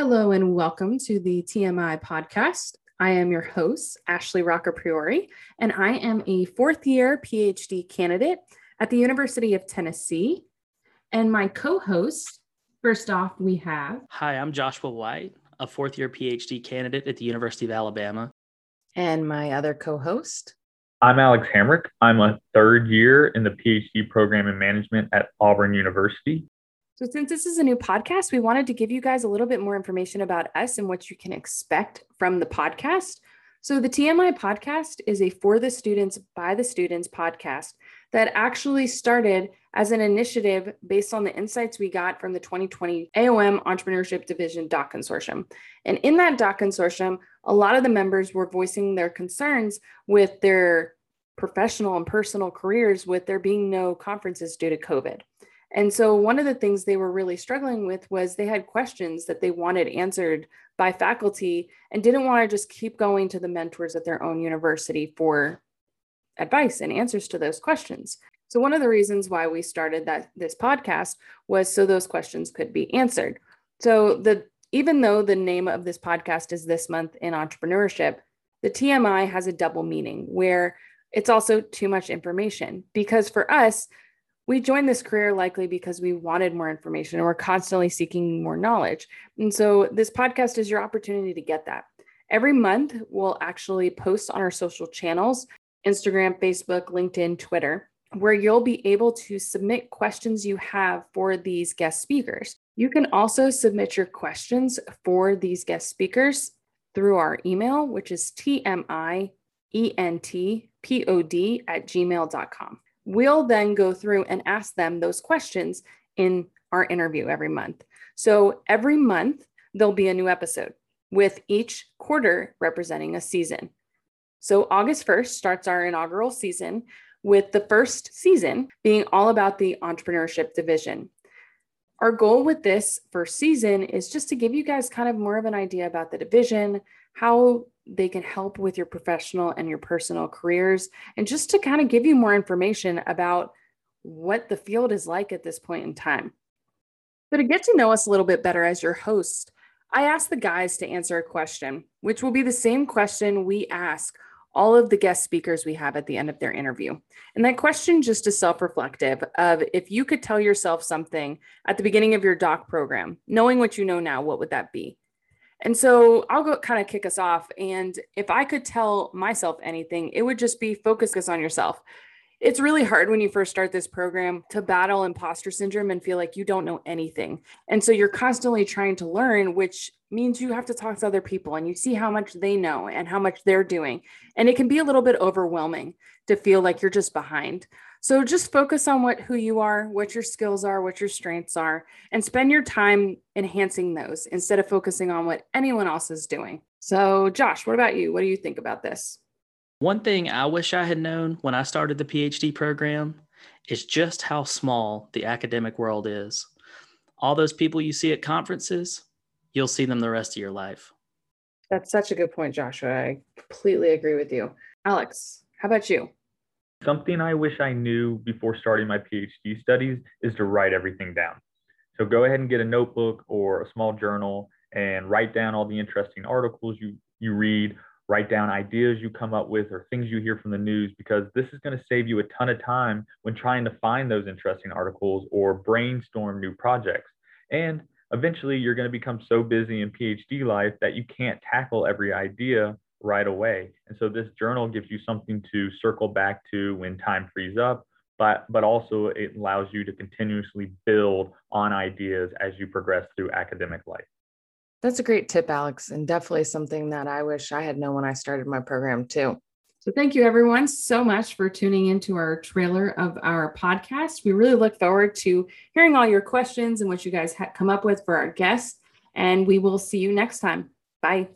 Hello and welcome to the TMI podcast. I am your host, Ashley Roccapriore, and I am a fourth year PhD candidate at the University of Tennessee. And my co host, first off, we have. Hi, I'm Joshua White, a fourth year PhD candidate at the University of Alabama. And my other co host. I'm Alex Hamrick. I'm a third year in the PhD program in management at Auburn University. So, since this is a new podcast, we wanted to give you guys a little bit more information about us and what you can expect from the podcast. So, the TMI podcast is a for the students, by the students podcast that actually started as an initiative based on the insights we got from the 2020 AOM Entrepreneurship Division DOC Consortium. And in that DOC Consortium, a lot of the members were voicing their concerns with their professional and personal careers with there being no conferences due to COVID. And so, one of the things they were really struggling with was they had questions that they wanted answered by faculty and didn't want to just keep going to the mentors at their own university for advice and answers to those questions. So, one of the reasons why we started that this podcast was so those questions could be answered. So, the even though the name of this podcast is This Month in Entrepreneurship, the TMI has a double meaning where it's also too much information because for us, we joined this career likely because we wanted more information and we're constantly seeking more knowledge. And so this podcast is your opportunity to get that. Every month, we'll actually post on our social channels Instagram, Facebook, LinkedIn, Twitter, where you'll be able to submit questions you have for these guest speakers. You can also submit your questions for these guest speakers through our email, which is tmientpod at gmail.com. We'll then go through and ask them those questions in our interview every month. So every month, there'll be a new episode with each quarter representing a season. So August 1st starts our inaugural season with the first season being all about the entrepreneurship division. Our goal with this first season is just to give you guys kind of more of an idea about the division, how they can help with your professional and your personal careers, and just to kind of give you more information about what the field is like at this point in time. So, to get to know us a little bit better as your host, I asked the guys to answer a question, which will be the same question we ask all of the guest speakers we have at the end of their interview. And that question just is self-reflective of if you could tell yourself something at the beginning of your doc program, knowing what you know now, what would that be? And so I'll go kind of kick us off. And if I could tell myself anything, it would just be focus on yourself. It's really hard when you first start this program to battle imposter syndrome and feel like you don't know anything. And so you're constantly trying to learn, which means you have to talk to other people and you see how much they know and how much they're doing. And it can be a little bit overwhelming to feel like you're just behind. So just focus on what who you are, what your skills are, what your strengths are, and spend your time enhancing those instead of focusing on what anyone else is doing. So, Josh, what about you? What do you think about this? One thing I wish I had known when I started the PhD program is just how small the academic world is. All those people you see at conferences, you'll see them the rest of your life. That's such a good point, Joshua. I completely agree with you. Alex, how about you? Something I wish I knew before starting my PhD studies is to write everything down. So go ahead and get a notebook or a small journal and write down all the interesting articles you, you read, write down ideas you come up with or things you hear from the news, because this is going to save you a ton of time when trying to find those interesting articles or brainstorm new projects. And eventually you're going to become so busy in PhD life that you can't tackle every idea right away. And so this journal gives you something to circle back to when time frees up, but but also it allows you to continuously build on ideas as you progress through academic life. That's a great tip, Alex, and definitely something that I wish I had known when I started my program too. So, thank you everyone so much for tuning into our trailer of our podcast. We really look forward to hearing all your questions and what you guys ha- come up with for our guests. And we will see you next time. Bye.